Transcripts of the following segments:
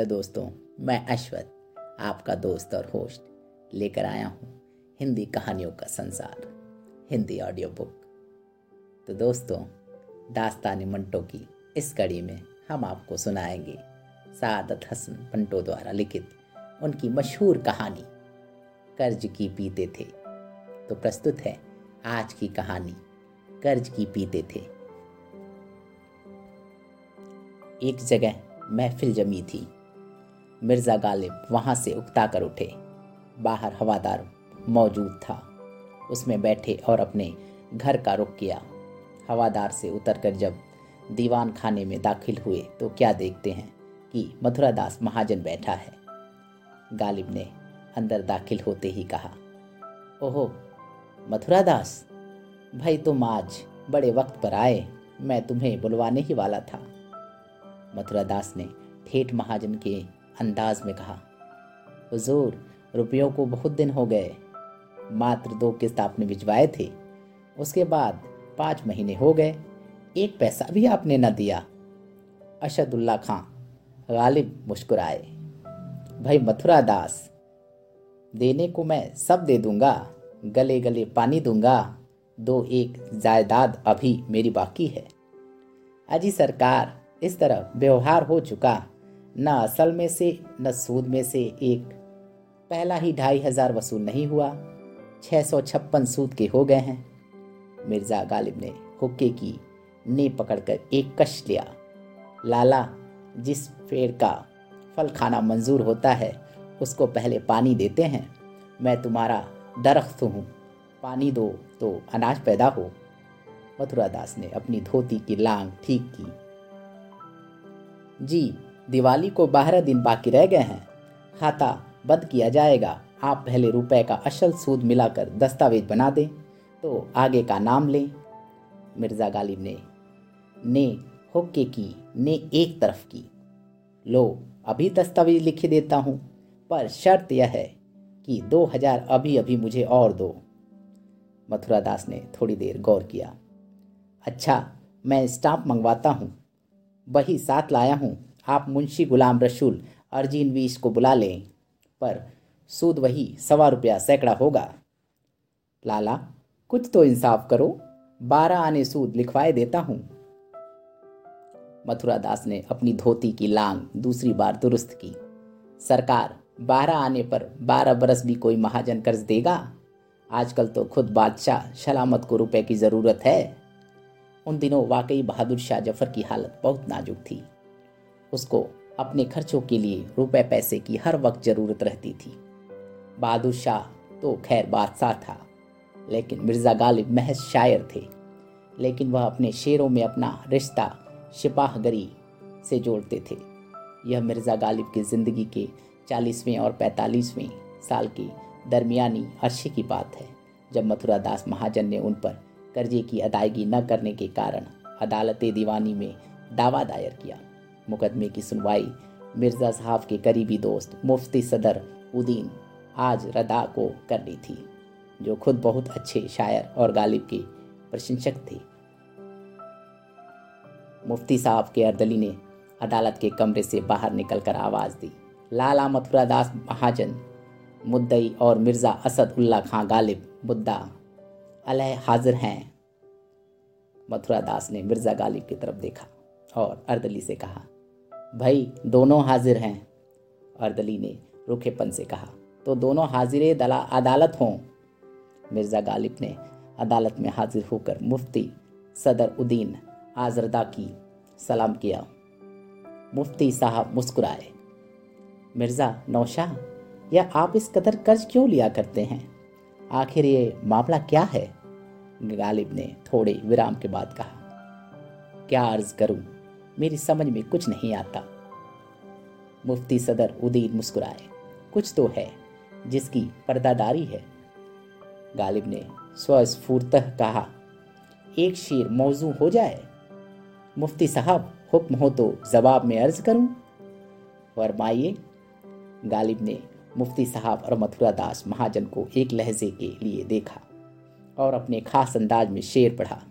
Hello दोस्तों, मैं अश्वत आपका दोस्त और होस्ट लेकर आया हूँ हिंदी कहानियों का संसार, हिंदी ऑडियो बुक तो दोस्तों, दास्तानी मंटो की इस कड़ी में हम आपको सुनाएँगे सादत हसन मंटो द्वारा लिखित उनकी मशहूर कहानी, कर्ज की पीते थे। तो प्रस्तुत है आज की कहानी, कर्ज की पीते थे। एक जगह महफिल जमी थी मिर्ज़ा गालिब वहाँ से उकता कर उठे। बाहर हवादार मौजूद था। उसमें बैठे और अपने घर का रुख किया। हवादार से उतरकर जब दीवान खाने में दाखिल हुए तो क्या देखते हैं कि मथुरा दास महाजन बैठा है। गालिब ने अंदर दाखिल होते ही कहा, ओहो मथुरा दास भाई तुम आज बड़े वक्त पर आए, मैं तुम्हें बुलवाने ही वाला था। मथुरा दास ने ठेठ महाजन के अंदाज में कहा, हुजूर, रुपयों को बहुत दिन हो गए। मात्र दो किस्त आपने भिजवाए थे। उसके बाद पाँच महीने हो गए। एक पैसा भी आपने न दिया। अशदुल्ला खां गालिब मुस्कुराए, भाई मथुरा दास, देने को मैं सब दे दूँगा गले गले पानी दूँगा। दो एक जायदाद अभी मेरी बाकी है। अजी सरकार, इस तरह व्यवहार हो चुका। न असल में से, न सूद में से एक। पहला ही ढाई हज़ार वसूल नहीं हुआ। छह सौ छप्पन सूद के हो गए हैं। मिर्ज़ा गालिब ने हुक्के की ने पकड़कर एक कश लिया। लाला, जिस पेड़ का फल खाना मंजूर होता है, उसको पहले पानी देते हैं। मैं तुम्हारा दरख्त हूँ। पानी दो तो अनाज पैदा हो। मथुरा दास ने अपनी धोती की लांग ठीक की। जी दिवाली को बारह दिन बाकी रह गए हैं। खाता बंद किया जाएगा। आप पहले रुपए का असल सूद मिलाकर दस्तावेज़ बना दें तो आगे का नाम लें। मिर्ज़ा गालिब ने ने होके की, ने एक तरफ़ की। लो, अभी दस्तावेज़ लिख देता हूँ, पर शर्त यह है कि दो हज़ार अभी अभी मुझे और दो। मथुरा दास ने थोड़ी देर गौर किया। अच्छा मैं स्टाम्प मंगवाता हूँ। वही साथ लाया हूँ। आप मुंशी गुलाम रसूल अर्जीन वीस को बुला लें, पर सूद वही सवा रुपया सैकड़ा होगा। लाला, कुछ तो इंसाफ करो, बारह आने सूद लिखवाए देता हूँ। मथुरा दास ने अपनी धोती की लांग दूसरी बार दुरुस्त की। सरकार, बारह आने पर बारह बरस भी कोई महाजन कर्ज देगा? आजकल तो खुद बादशाह सलामत को रुपए की ज़रूरत है। उन दिनों वाकई बहादुर शाह ज़फ़र की हालत बहुत नाजुक थी। उसको अपने खर्चों के लिए रुपए पैसे की हर वक्त ज़रूरत रहती थी। बहादुर शाह तो खैर बादशाह था, लेकिन मिर्ज़ा गालिब महज शायर थे। लेकिन वह अपने शेरों में अपना रिश्ता सिपाहगरी से जोड़ते थे। यह मिर्ज़ा गालिब की ज़िंदगी के चालीसवें और पैंतालीसवें साल के दरमियानी अरसे की बात है, जब मथुरा दास महाजन ने उन पर कर्जे की अदायगी न करने के कारण अदालत दीवानी में दावा दायर किया। मुकदमे की सुनवाई मिर्ज़ा साहब के करीबी दोस्त मुफ्ती सदर उदीन आज रदा को करनी थी, जो खुद बहुत अच्छे शायर और गालिब के प्रशंसक थे। मुफ्ती साहब के अर्दली ने अदालत के कमरे से बाहर निकलकर आवाज़ दी। लाला मथुरा दास महाजन, मुद्दई और मिर्ज़ा असद उल्ला खां गालिब मुद्दा अलह हाजिर हैं। मथुरा दास ने मिर्ज़ा गालिब की तरफ़ देखा और अर्दली से कहा भाई, दोनों हाजिर हैं। अर्दली ने रूखेपन से कहा। तो दोनों हाजिर दला, अदालत हों। मिर्ज़ा गालिब ने अदालत में हाजिर होकर मुफ्ती सदर उद्दीन आजरदा की सलाम किया। मुफ्ती साहब मुस्कुराए। मिर्ज़ा नौशाह यह आप इस कदर कर्ज क्यों लिया करते हैं? आखिर ये मामला क्या है? गालिब ने थोड़े विराम के बाद कहा, क्या अर्ज़ करूँ? मेरी समझ में कुछ नहीं आता। मुफ्ती सदर उदीन मुस्कुराए। कुछ तो है जिसकी पर्दादारी है। गालिब ने स्वस्फूर्त कहा, एक शेर मौजू हो जाए। मुफ्ती साहब, हुक्म हो तो जवाब में अर्ज़ करूँ? फरमाइए। गालिब ने मुफ्ती साहब और मथुरा दास महाजन को एक लहजे के लिए देखा और अपने खास अंदाज में शेर पढ़ा,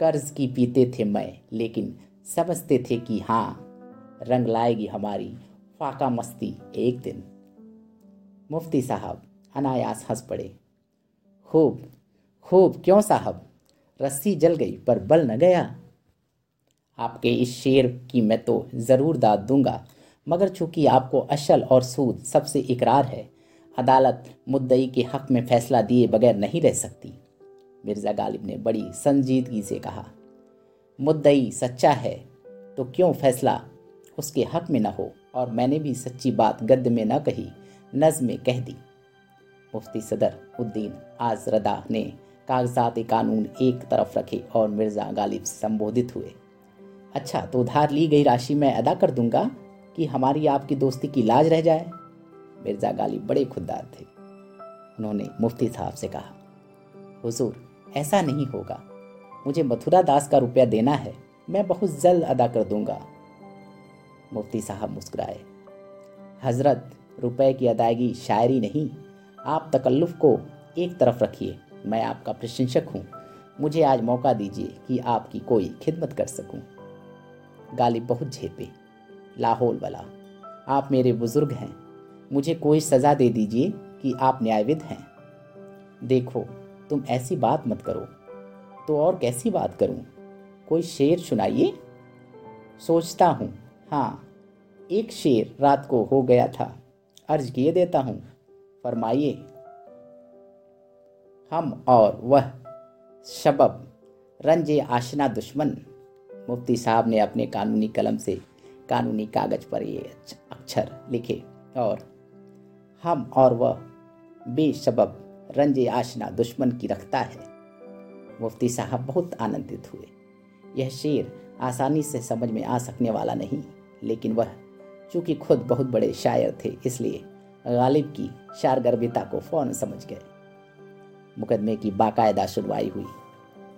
कर्ज की पीते थे मैं, लेकिन समझते थे कि हाँ रंग लाएगी हमारी फाका मस्ती एक दिन। मुफ्ती साहब अनायास हंस पड़े। खूब खूब, क्यों साहब? रस्सी जल गई, पर बल न गया। आपके इस शेर की मैं तो ज़रूर दाद दूँगा, मगर चूँकि आपको अशल और सूद सबसे इकरार है, अदालत मुद्दई के हक में फैसला दिए बगैर नहीं रह सकती। मिर्ज़ा गालिब ने बड़ी संजीदगी से कहा मुद्दई सच्चा है तो क्यों फैसला? उसके हक में न हो, और मैंने भी सच्ची बात गद्य में न कही नज में कह दी। मुफ्ती सदर उद्दीन आज रदा ने कागजात कानून एक तरफ़ रखे और मिर्ज़ा गालिब संबोधित हुए। अच्छा तो उधार ली गई राशि मैं अदा कर दूँगा कि हमारी आपकी दोस्ती की लाज रह जाए? मिर्ज़ा गालिब बड़े खुददार थे। उन्होंने मुफ्ती साहब से कहा, हुजूर, ऐसा नहीं होगा। मुझे मथुरा दास का रुपया देना है, मैं बहुत जल्द अदा कर दूँगा। मुफ्ती साहब मुस्कुराए। हज़रत, रुपए की अदायगी शायरी नहीं, आप तकल्लुफ़ को एक तरफ़ रखिए, मैं आपका प्रशंसक हूँ। मुझे आज मौका दीजिए कि आपकी कोई खिदमत कर सकूँ। गालिब बहुत झेपे। लाहौल वाला, आप मेरे बुज़ुर्ग हैं। मुझे कोई सज़ा दे दीजिए कि आप न्यायविद हैं। देखो, तुम ऐसी बात मत करो। तो और कैसी बात करूँ? कोई शेर सुनाइए? सोचता हूँ हाँ एक शेर रात को हो गया था, अर्ज़ किए देता हूँ, फरमाइए। हम और वह शबब, रंजे आशना दुश्मन, मुफ्ती साहब ने अपने कानूनी कलम से कानूनी कागज़ पर ये अक्षर लिखे और हम और वह बेशबब, रंजे आशना दुश्मन की रखता है। मुफ्ती साहब बहुत आनंदित हुए। यह शेर आसानी से समझ में आ सकने वाला नहीं, लेकिन वह, चूँकि खुद बहुत बड़े शायर थे, इसलिए गालिब की शारगर्भिता को फ़ौरन समझ गए। मुकदमे की बाकायदा सुनवाई हुई।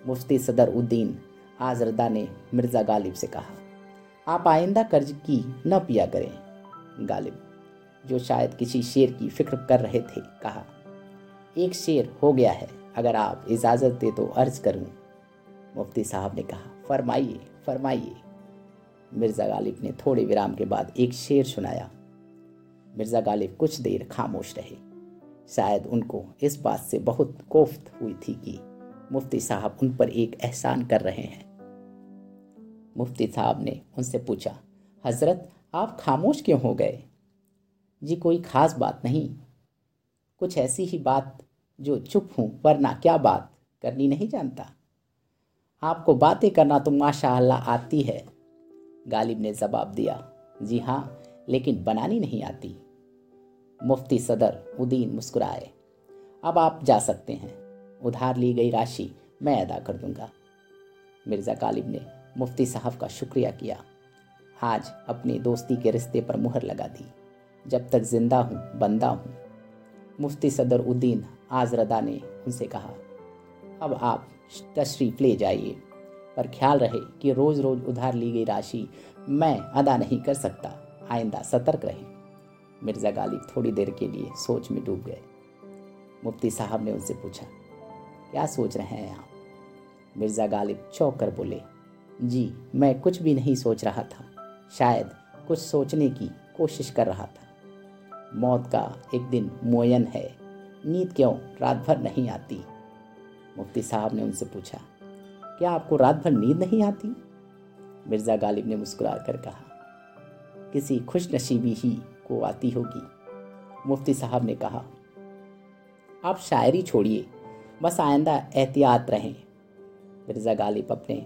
मुफ्ती सदर उद्दीन आजरदा ने मिर्ज़ा गालिब से कहा, आप आइंदा कर्ज की न पिया करें। गालिब, जो शायद किसी शेर की फ़िक्र कर रहे थे, कहा, एक शेर हो गया है अगर आप इजाज़त दे तो अर्ज़ करूँ, मुफ्ती साहब ने कहा, फरमाइए फरमाइए। मिर्ज़ा गालिब ने थोड़े विराम के बाद एक शेर सुनाया। मिर्ज़ा गालिब कुछ देर खामोश रहे। शायद उनको इस बात से बहुत कोफ्त हुई थी कि मुफ्ती साहब उन पर एक एहसान कर रहे हैं। मुफ्ती साहब ने उनसे पूछा, हज़रत, आप खामोश क्यों हो गए? जी, कोई खास बात नहीं। कुछ ऐसी ही बात जो चुप हूँ, वरना क्या बात करनी नहीं जानता? आपको बातें करना तो माशा आती है। गालिब ने जवाब दिया, जी हाँ लेकिन बनानी नहीं आती। मुफ्ती सदर उदीन मुस्कुराए, अब आप जा सकते हैं। उधार ली गई राशि मैं अदा कर दूँगा। मिर्ज़ा गालिब ने मुफ्ती साहब का शुक्रिया किया। आज अपनी दोस्ती के रिश्ते पर मुहर लगा दी। जब तक ज़िंदा हूँ, बंदा हूँ। मुफ्ती सदर उद्दीन आजरदा ने उनसे कहा, अब आप तशरीफ़ ले जाइए, पर ख्याल रहे कि रोज़ रोज़ उधार ली गई राशि मैं अदा नहीं कर सकता, आइंदा सतर्क रहे। मिर्ज़ा गालिब थोड़ी देर के लिए सोच में डूब गए। मुफ्ती साहब ने उनसे पूछा, क्या सोच रहे हैं आप? मिर्ज़ा गालिब चौंक कर बोले, जी, मैं कुछ भी नहीं सोच रहा था, शायद कुछ सोचने की कोशिश कर रहा था। मौत का एक दिन मोयन है नींद क्यों? रात भर नहीं आती। मुफ्ती साहब ने उनसे पूछा, क्या आपको रात भर नींद नहीं आती? मिर्ज़ा गालिब ने मुस्कुरा कर कहा, किसी खुश नसीबी ही को आती होगी। मुफ्ती साहब ने कहा, आप शायरी छोड़िए, बस आइंदा एहतियात रहें। मिर्ज़ा गालिब अपने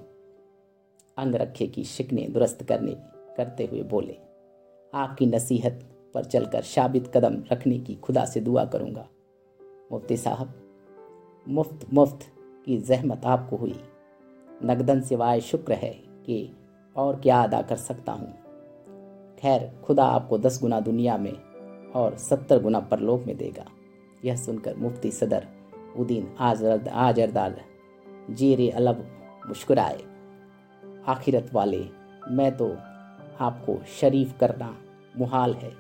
अंग रखे की शिकने दुरुस्त करने, करते हुए बोले, आपकी नसीहत पर चलकर शाबित कदम रखने की खुदा से दुआ करूँगा। मुफ्ती साहब, मुफ़्त मुफ़्त की जहमत आपको हुई। नगदन सिवाय शुक्र है कि और क्या अदा कर सकता हूँ। खैर, खुदा आपको दस गुना दुनिया में और सत्तर गुना परलोक में देगा। यह सुनकर मुफ्ती सदर उदीन आज आजरदार जेरे अलब मुस्कुराए। आखिरत वाले, मैं तो आपको शरीफ करना मुहाल है।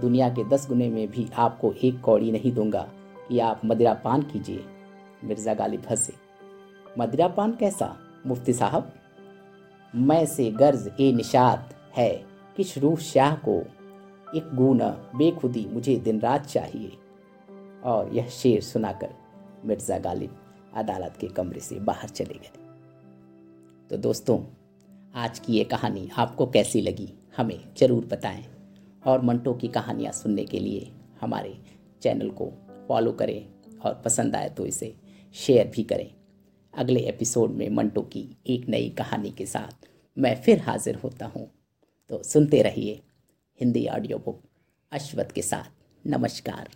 दुनिया के दस गुने में भी आपको एक कौड़ी नहीं दूँगा। कि आप मदिरा पान कीजिए। मिर्ज़ा गालिब हंसे मदिरा पान कैसा, मुफ्ती साहब? मैं से गर्ज ए निशात है कि शरूफ शाह को एक गुना बेखुदी मुझे दिन रात चाहिए। और यह शेर सुनाकर मिर्ज़ा गालिब अदालत के कमरे से बाहर चले गए। तो दोस्तों, आज की ये कहानी आपको कैसी लगी, हमें ज़रूर बताएँ। और मंटो की कहानियाँ सुनने के लिए हमारे चैनल को फॉलो करें और पसंद आए तो इसे शेयर भी करें। अगले एपिसोड में मंटो की एक नई कहानी के साथ मैं फिर हाजिर होता हूँ। तो सुनते रहिए हिंदी ऑडियो बुक अश्वत के साथ। नमस्कार।